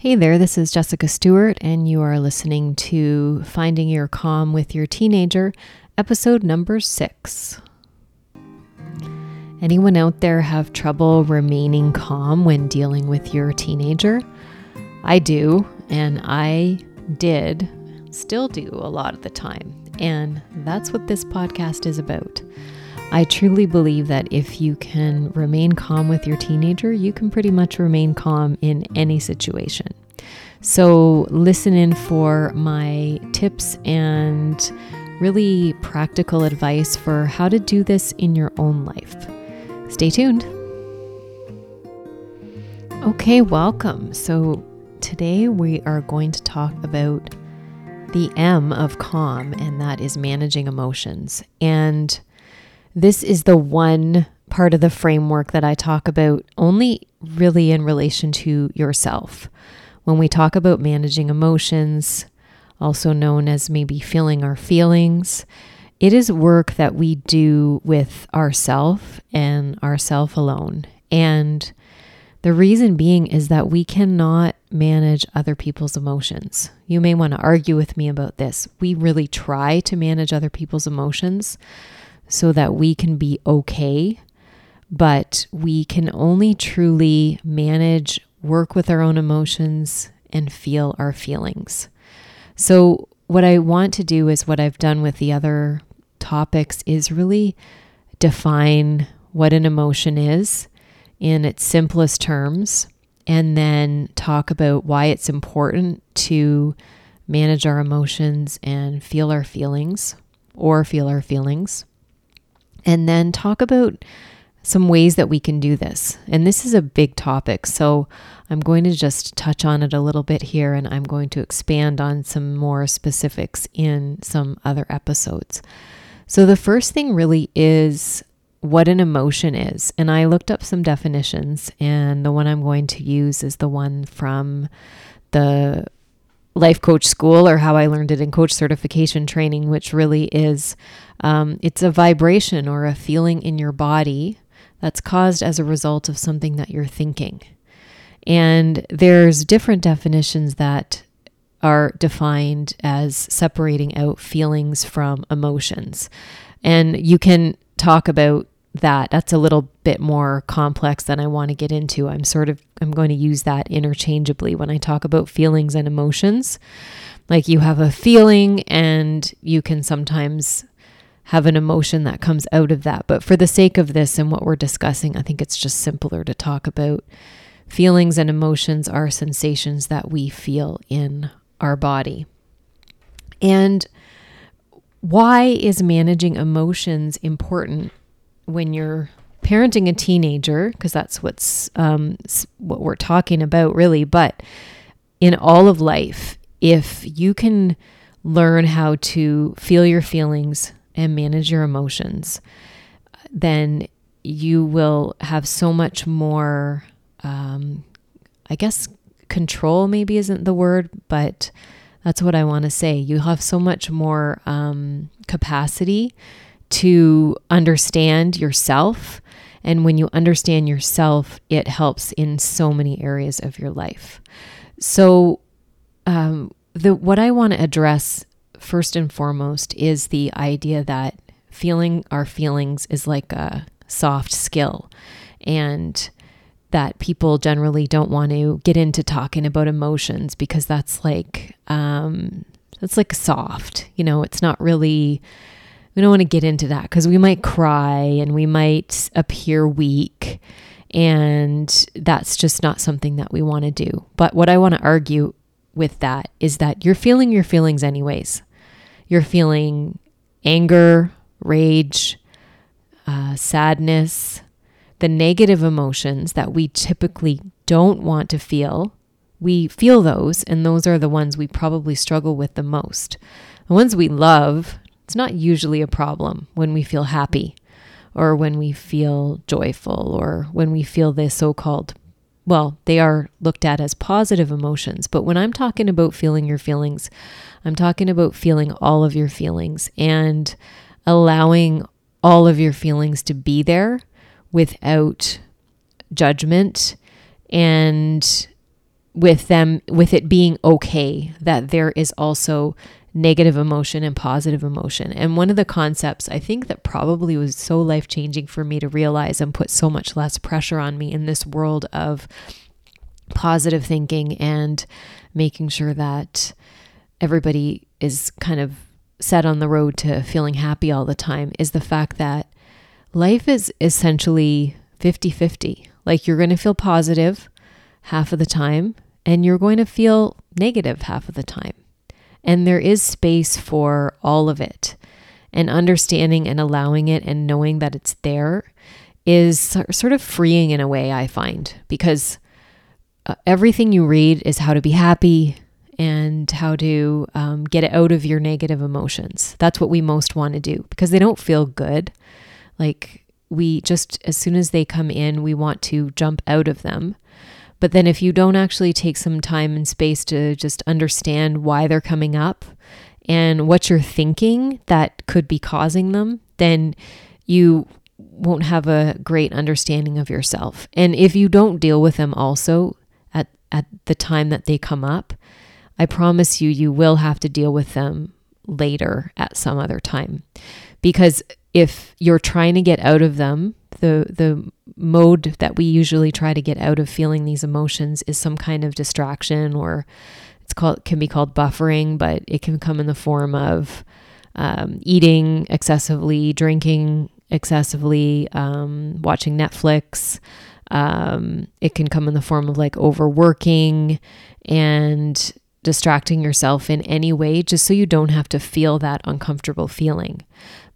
Hey there, this is Jessica Stewart, and you are listening to Finding Your Calm with Your Teenager, episode number six. Anyone out there have trouble remaining calm when dealing with your teenager? I do, and I did, still do a lot of the time. And that's what this podcast is about. I truly believe that if you can remain calm with your teenager, you can pretty much remain calm in any situation. So, listen in for my tips and really practical advice for how to do this in your own life. Stay tuned. Okay, welcome. So, today we are going to talk about the M of calm, and that is managing emotions. And this is the one part of the framework that I talk about only really in relation to yourself. When we talk about managing emotions, also known as maybe feeling our feelings, it is work that we do with ourself and ourself alone. And the reason being is that we cannot manage other people's emotions. You may want to argue with me about this. We really try to manage other people's emotions so that we can be okay. But we can only truly manage, work with our own emotions, and feel our feelings. So, what I want to do is what I've done with the other topics is really define what an emotion is in its simplest terms and then talk about why it's important to manage our emotions and feel our feelings or feel our feelings and then talk about some ways that we can do this. And this is a big topic, so I'm going to just touch on it a little bit here and I'm going to expand on some more specifics in some other episodes. So, the first thing really is what an emotion is. And I looked up some definitions, and the one I'm going to use is the one from the life coach school or how I learned it in coach certification training, which really is um, it's a vibration or a feeling in your body that's caused as a result of something that you're thinking. And there's different definitions that are defined as separating out feelings from emotions. And you can talk about that. That's a little bit more complex than I want to get into. I'm sort of I'm going to use that interchangeably when I talk about feelings and emotions. Like you have a feeling and you can sometimes have an emotion that comes out of that. But for the sake of this and what we're discussing, I think it's just simpler to talk about feelings and emotions are sensations that we feel in our body. And why is managing emotions important when you're parenting a teenager? Because that's what's um, what we're talking about, really. But in all of life, if you can learn how to feel your feelings, and manage your emotions, then you will have so much more, um, I guess, control maybe isn't the word, but that's what I want to say. You have so much more um, capacity to understand yourself. And when you understand yourself, it helps in so many areas of your life. So, um, the what I want to address first and foremost is the idea that feeling our feelings is like a soft skill and that people generally don't want to get into talking about emotions because that's like um that's like soft you know it's not really we don't want to get into that because we might cry and we might appear weak and that's just not something that we want to do. But what i want to argue with that is that you're feeling your feelings anyways. You're feeling anger, rage, uh, sadness, the negative emotions that we typically don't want to feel, we feel those, and those are the ones we probably struggle with the most. The ones we love, it's not usually a problem when we feel happy or when we feel joyful or when we feel the so called well, they are looked at as positive emotions. But when I'm talking about feeling your feelings, I'm talking about feeling all of your feelings and allowing all of your feelings to be there without judgment and with them with it being okay that there is also negative emotion and positive emotion. And one of the concepts I think that probably was so life changing for me to realize and put so much less pressure on me in this world of positive thinking and making sure that everybody is kind of set on the road to feeling happy all the time is the fact that life is essentially 50 50. Like you're going to feel positive half of the time and you're going to feel negative half of the time. And there is space for all of it. And understanding and allowing it and knowing that it's there is sort of freeing in a way, I find, because uh, everything you read is how to be happy and how to um, get out of your negative emotions. That's what we most want to do because they don't feel good. Like we just, as soon as they come in, we want to jump out of them. But then if you don't actually take some time and space to just understand why they're coming up and what you're thinking that could be causing them, then you won't have a great understanding of yourself. And if you don't deal with them also at, at the time that they come up, I promise you, you will have to deal with them later at some other time. Because if you're trying to get out of them, the the mode that we usually try to get out of feeling these emotions is some kind of distraction or it's called can be called buffering, but it can come in the form of um, eating excessively, drinking excessively, um, watching Netflix. Um, it can come in the form of like overworking and distracting yourself in any way just so you don't have to feel that uncomfortable feeling.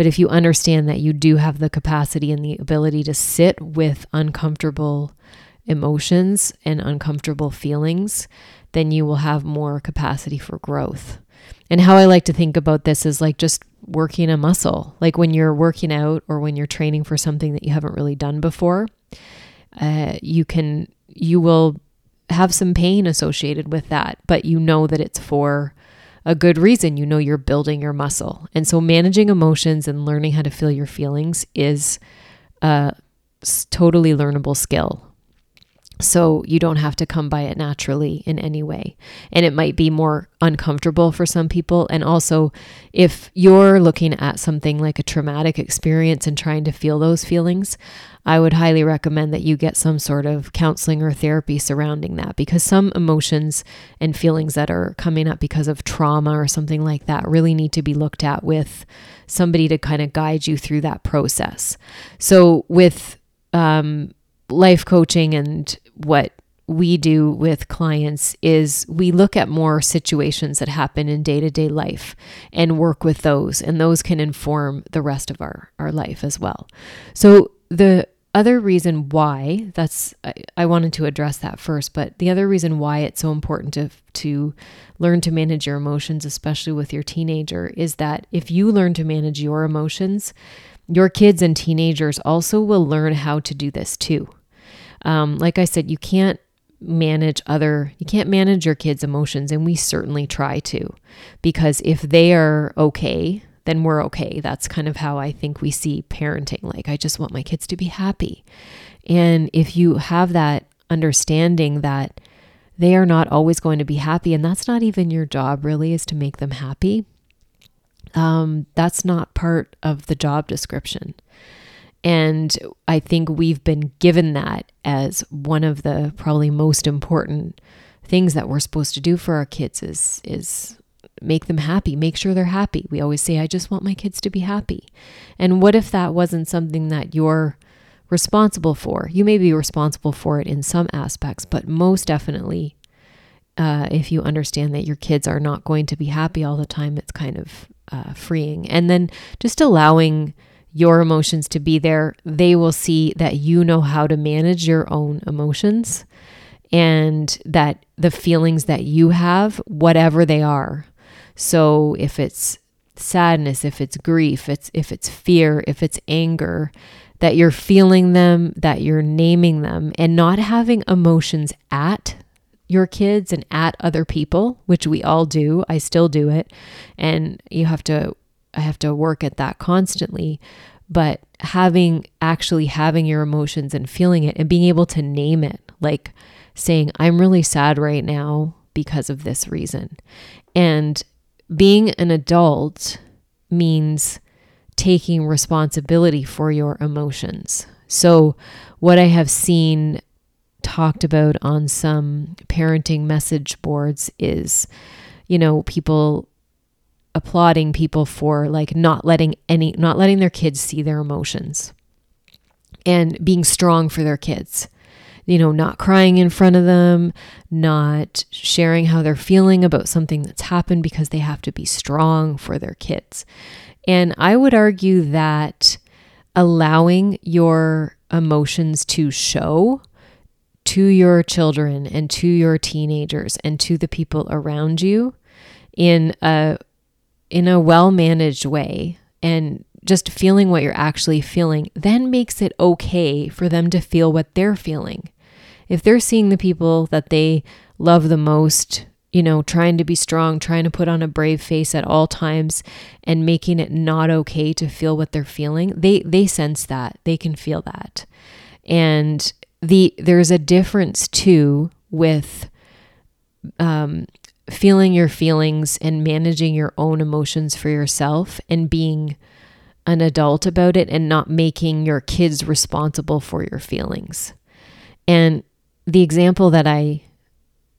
But if you understand that you do have the capacity and the ability to sit with uncomfortable emotions and uncomfortable feelings, then you will have more capacity for growth. And how I like to think about this is like just working a muscle. Like when you're working out or when you're training for something that you haven't really done before, uh, you can, you will have some pain associated with that, but you know that it's for a good reason. You know you're building your muscle. And so managing emotions and learning how to feel your feelings is a totally learnable skill. So you don't have to come by it naturally in any way. And it might be more uncomfortable for some people. And also, if you're looking at something like a traumatic experience and trying to feel those feelings, I would highly recommend that you get some sort of counseling or therapy surrounding that because some emotions and feelings that are coming up because of trauma or something like that really need to be looked at with somebody to kind of guide you through that process. So, with um, life coaching and what we do with clients is we look at more situations that happen in day-to-day life and work with those and those can inform the rest of our, our life as well. So the other reason why that's I, I wanted to address that first but the other reason why it's so important to to learn to manage your emotions especially with your teenager is that if you learn to manage your emotions your kids and teenagers also will learn how to do this too um, like I said, you can't manage other, you can't manage your kids' emotions, and we certainly try to, because if they are okay, then we're okay. That's kind of how I think we see parenting. Like, I just want my kids to be happy. And if you have that understanding that they are not always going to be happy, and that's not even your job, really, is to make them happy, um, that's not part of the job description. And I think we've been given that as one of the probably most important things that we're supposed to do for our kids is is make them happy, make sure they're happy. We always say I just want my kids to be happy. And what if that wasn't something that you're responsible for? You may be responsible for it in some aspects, but most definitely uh, if you understand that your kids are not going to be happy all the time, it's kind of uh, freeing. And then just allowing your emotions to be there, they will see that you know how to manage your own emotions and that the feelings that you have, whatever they are. So if it's sadness, if it's grief, it's if it's fear, if it's anger, that you're feeling them, that you're naming them and not having emotions at your kids and at other people, which we all do. I still do it. And you have to I have to work at that constantly. But having actually having your emotions and feeling it and being able to name it, like saying, I'm really sad right now because of this reason. And being an adult means taking responsibility for your emotions. So, what I have seen talked about on some parenting message boards is, you know, people applauding people for like not letting any not letting their kids see their emotions and being strong for their kids. You know not crying in front of them not sharing how they're feeling about something that's happened because they have to be strong for their kids. And i would argue that allowing your emotions to show to your children and to your teenagers and to the people around you in a in a well managed way and just feeling what you're actually feeling then makes it okay for them to feel what they're feeling. If they're seeing the people that they love the most, you know, trying to be strong, trying to put on a brave face at all times and making it not okay to feel what they're feeling, they they sense that. They can feel that. And the there's a difference too with um feeling your feelings and managing your own emotions for yourself and being an adult about it and not making your kids responsible for your feelings. And the example that I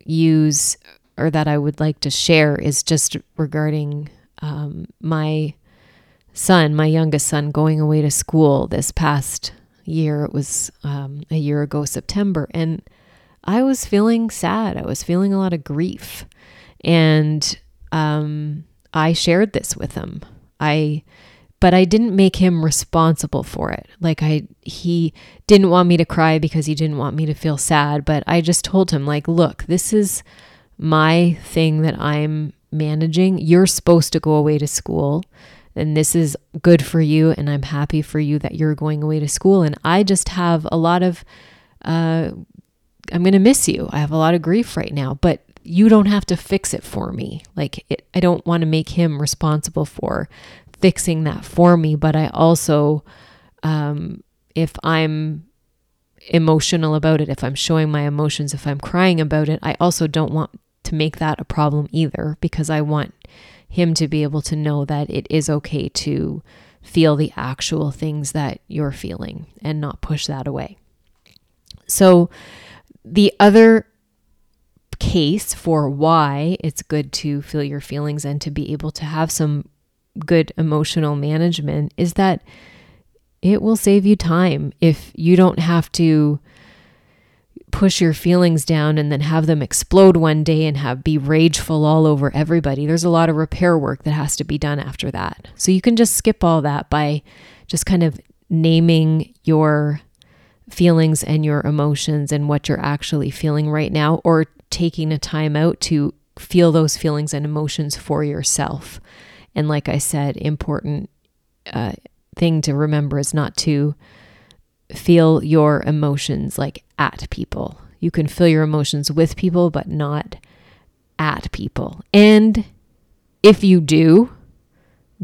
use or that I would like to share is just regarding um, my son, my youngest son, going away to school this past year. It was um, a year ago, September. And I was feeling sad. I was feeling a lot of grief. And um, I shared this with him. I, but I didn't make him responsible for it. Like I, he didn't want me to cry because he didn't want me to feel sad. But I just told him, like, look, this is my thing that I'm managing. You're supposed to go away to school and this is good for you and i'm happy for you that you're going away to school and i just have a lot of uh, i'm going to miss you i have a lot of grief right now but you don't have to fix it for me. Like, it, I don't want to make him responsible for fixing that for me, but I also, um, if I'm emotional about it, if I'm showing my emotions, if I'm crying about it, I also don't want to make that a problem either because I want him to be able to know that it is okay to feel the actual things that you're feeling and not push that away. So, the other case for why it's good to feel your feelings and to be able to have some good emotional management is that it will save you time if you don't have to push your feelings down and then have them explode one day and have be rageful all over everybody. There's a lot of repair work that has to be done after that. So you can just skip all that by just kind of naming your feelings and your emotions and what you're actually feeling right now or taking a time out to feel those feelings and emotions for yourself. And like I said, important uh, thing to remember is not to feel your emotions like at people. You can feel your emotions with people, but not at people. And if you do,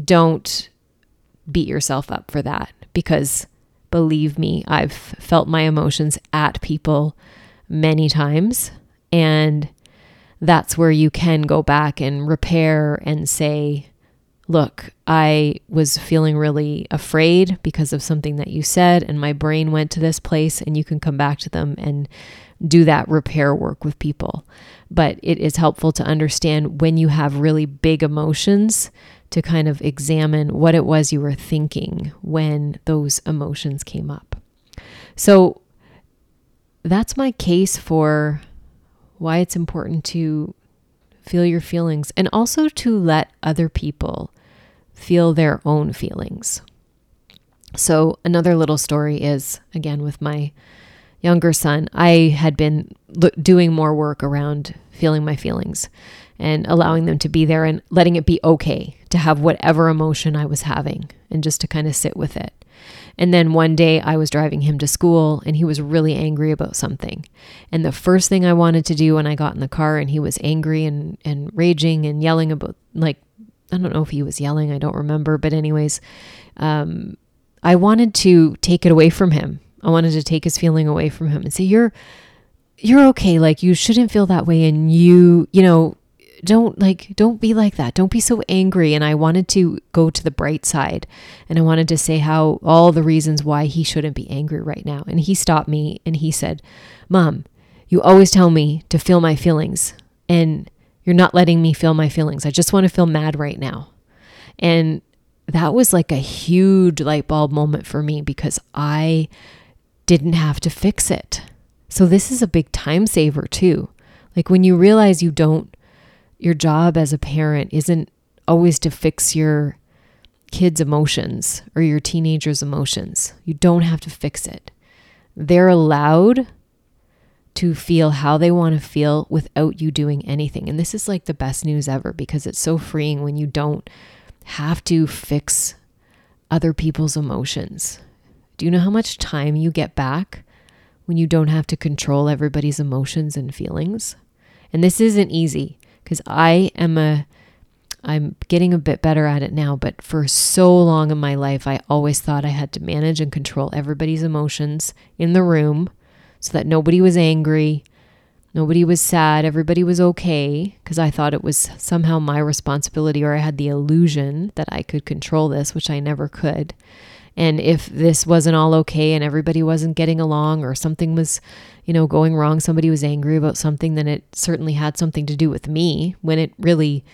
don't beat yourself up for that because believe me, I've felt my emotions at people many times and that's where you can go back and repair and say, look, I was feeling really afraid because of something that you said, and my brain went to this place, and you can come back to them and do that repair work with people. But it is helpful to understand when you have really big emotions to kind of examine what it was you were thinking when those emotions came up. So that's my case for why it's important to feel your feelings and also to let other people feel their own feelings. So, another little story is again with my younger son, I had been doing more work around feeling my feelings and allowing them to be there and letting it be okay to have whatever emotion I was having and just to kind of sit with it. And then one day I was driving him to school and he was really angry about something. And the first thing I wanted to do when I got in the car and he was angry and, and raging and yelling about, like, I don't know if he was yelling, I don't remember. But, anyways, um, I wanted to take it away from him. I wanted to take his feeling away from him and say, You're, you're okay. Like, you shouldn't feel that way. And you, you know, don't like, don't be like that. Don't be so angry. And I wanted to go to the bright side and I wanted to say how all the reasons why he shouldn't be angry right now. And he stopped me and he said, Mom, you always tell me to feel my feelings. And you're not letting me feel my feelings. I just want to feel mad right now. And that was like a huge light bulb moment for me because I didn't have to fix it. So this is a big time saver too. Like when you realize you don't, your job as a parent isn't always to fix your kids' emotions or your teenager's emotions. You don't have to fix it. They're allowed to feel how they want to feel without you doing anything. And this is like the best news ever because it's so freeing when you don't have to fix other people's emotions. Do you know how much time you get back when you don't have to control everybody's emotions and feelings? And this isn't easy because I am a I'm getting a bit better at it now, but for so long in my life I always thought I had to manage and control everybody's emotions in the room so that nobody was angry, nobody was sad, everybody was okay because I thought it was somehow my responsibility or I had the illusion that I could control this, which I never could. And if this wasn't all okay and everybody wasn't getting along or something was, you know, going wrong, somebody was angry about something, then it certainly had something to do with me when it really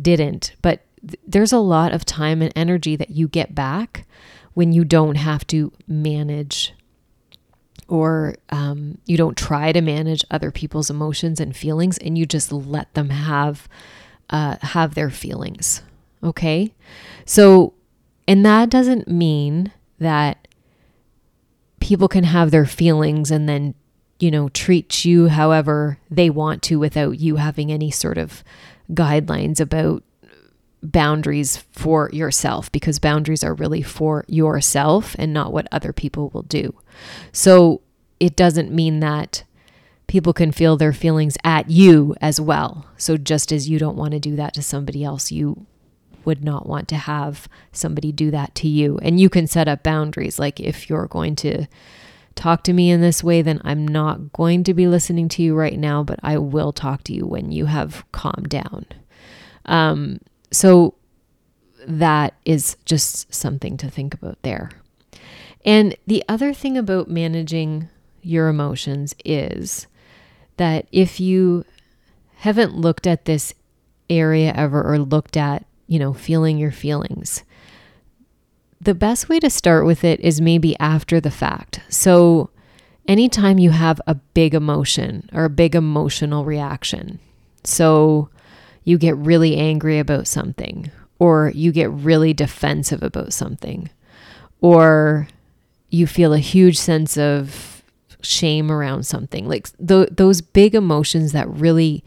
didn't. But th- there's a lot of time and energy that you get back when you don't have to manage or um, you don't try to manage other people's emotions and feelings and you just let them have uh, have their feelings okay so and that doesn't mean that people can have their feelings and then, you know, treat you however they want to without you having any sort of guidelines about boundaries for yourself because boundaries are really for yourself and not what other people will do. So it doesn't mean that people can feel their feelings at you as well. So just as you don't want to do that to somebody else, you would not want to have somebody do that to you. And you can set up boundaries. Like if you're going to talk to me in this way, then I'm not going to be listening to you right now, but I will talk to you when you have calmed down. Um, so that is just something to think about there. And the other thing about managing your emotions is that if you haven't looked at this area ever or looked at you know, feeling your feelings. The best way to start with it is maybe after the fact. So, anytime you have a big emotion or a big emotional reaction, so you get really angry about something, or you get really defensive about something, or you feel a huge sense of shame around something, like th- those big emotions that really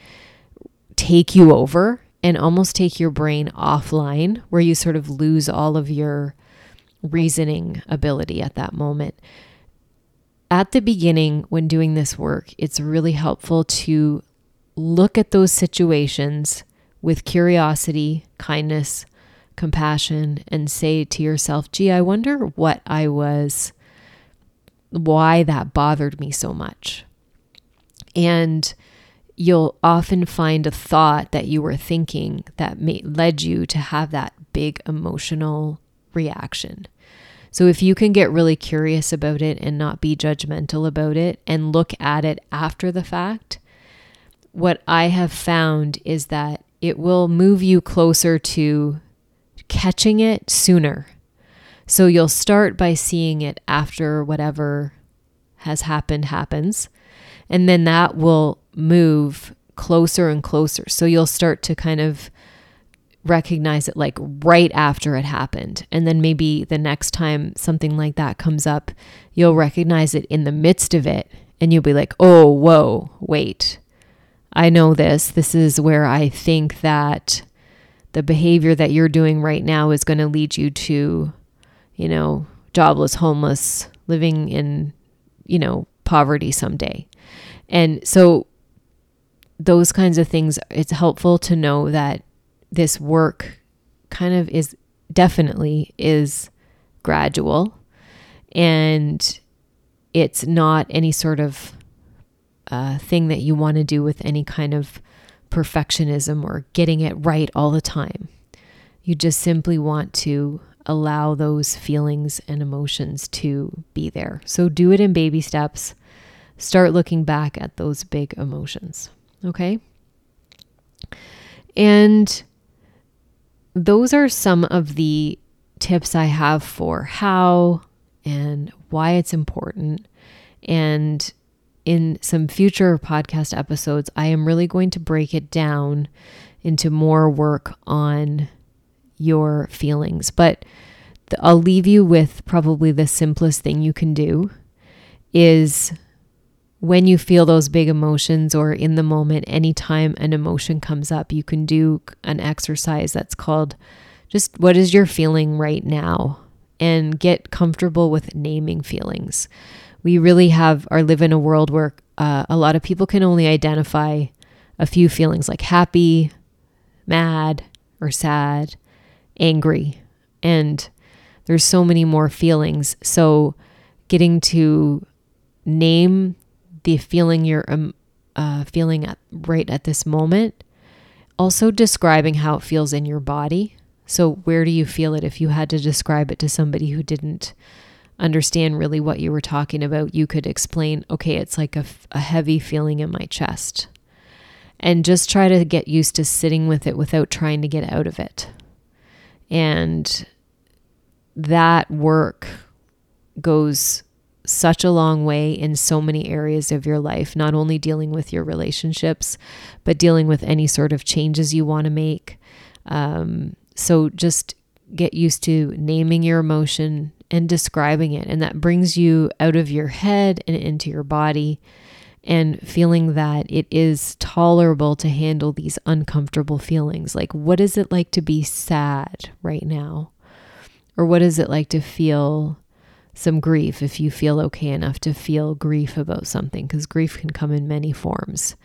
take you over and almost take your brain offline where you sort of lose all of your reasoning ability at that moment. At the beginning, when doing this work, it's really helpful to look at those situations with curiosity, kindness, compassion, and say to yourself, gee, I wonder what I was, why that bothered me so much. And you'll often find a thought that you were thinking that may, led you to have that big emotional reaction. So, if you can get really curious about it and not be judgmental about it and look at it after the fact, what I have found is that it will move you closer to catching it sooner. So, you'll start by seeing it after whatever has happened happens. And then that will move closer and closer. So you'll start to kind of recognize it like right after it happened. And then maybe the next time something like that comes up, you'll recognize it in the midst of it and you'll be like, oh, whoa, wait. I know this. This is where I think that the behavior that you're doing right now is going to lead you to, you know, jobless, homeless, living in, you know, poverty someday. And so those kinds of things, it's helpful to know that this work kind of is definitely is gradual and it's not any sort of uh, thing that you want to do with any kind of perfectionism or getting it right all the time. You just simply want to allow those feelings and emotions to be there. So do it in baby steps. Start looking back at those big emotions. Okay. And those are some of the tips I have for how and why it's important. And in some future podcast episodes, I am really going to break it down into more work on your feelings. But I'll leave you with probably the simplest thing you can do is when you feel those big emotions or in the moment, anytime an emotion comes up, you can do an exercise that's called just what is your feeling right now and get comfortable with naming feelings. We really have or live in a world where uh, a lot of people can only identify a few feelings like happy, mad, or sad, angry. And there's so many more feelings. So getting to name the feeling you're um, uh, feeling at, right at this moment. Also, describing how it feels in your body. So, where do you feel it? If you had to describe it to somebody who didn't understand really what you were talking about, you could explain, okay, it's like a, a heavy feeling in my chest. And just try to get used to sitting with it without trying to get out of it. And that work goes such a long way in so many areas of your life, not only dealing with your relationships, but dealing with any sort of changes you want to make. Um, so just get used to naming your emotion and describing it. And that brings you out of your head and into your body and feeling that it is tolerable to handle these uncomfortable feelings. Like, what is it like to be sad right now? Or what is it like to feel some grief if you feel okay enough to feel grief about something, because grief can come in many forms.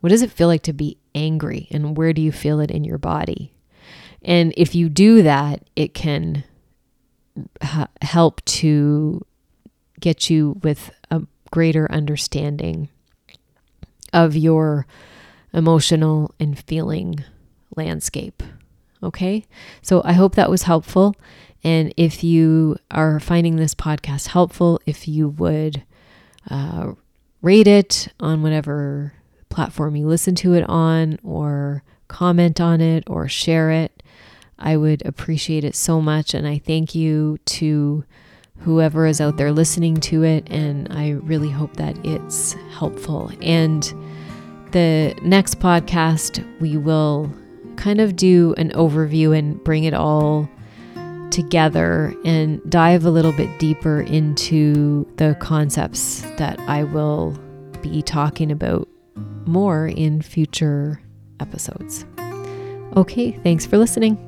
What does it feel like to be angry, and where do you feel it in your body? And if you do that, it can ha- help to get you with a greater understanding of your emotional and feeling landscape. Okay, so I hope that was helpful. And if you are finding this podcast helpful, if you would uh, rate it on whatever platform you listen to it on, or comment on it, or share it, I would appreciate it so much. And I thank you to whoever is out there listening to it. And I really hope that it's helpful. And the next podcast, we will kind of do an overview and bring it all together and dive a little bit deeper into the concepts that I will be talking about more in future episodes. Okay, thanks for listening.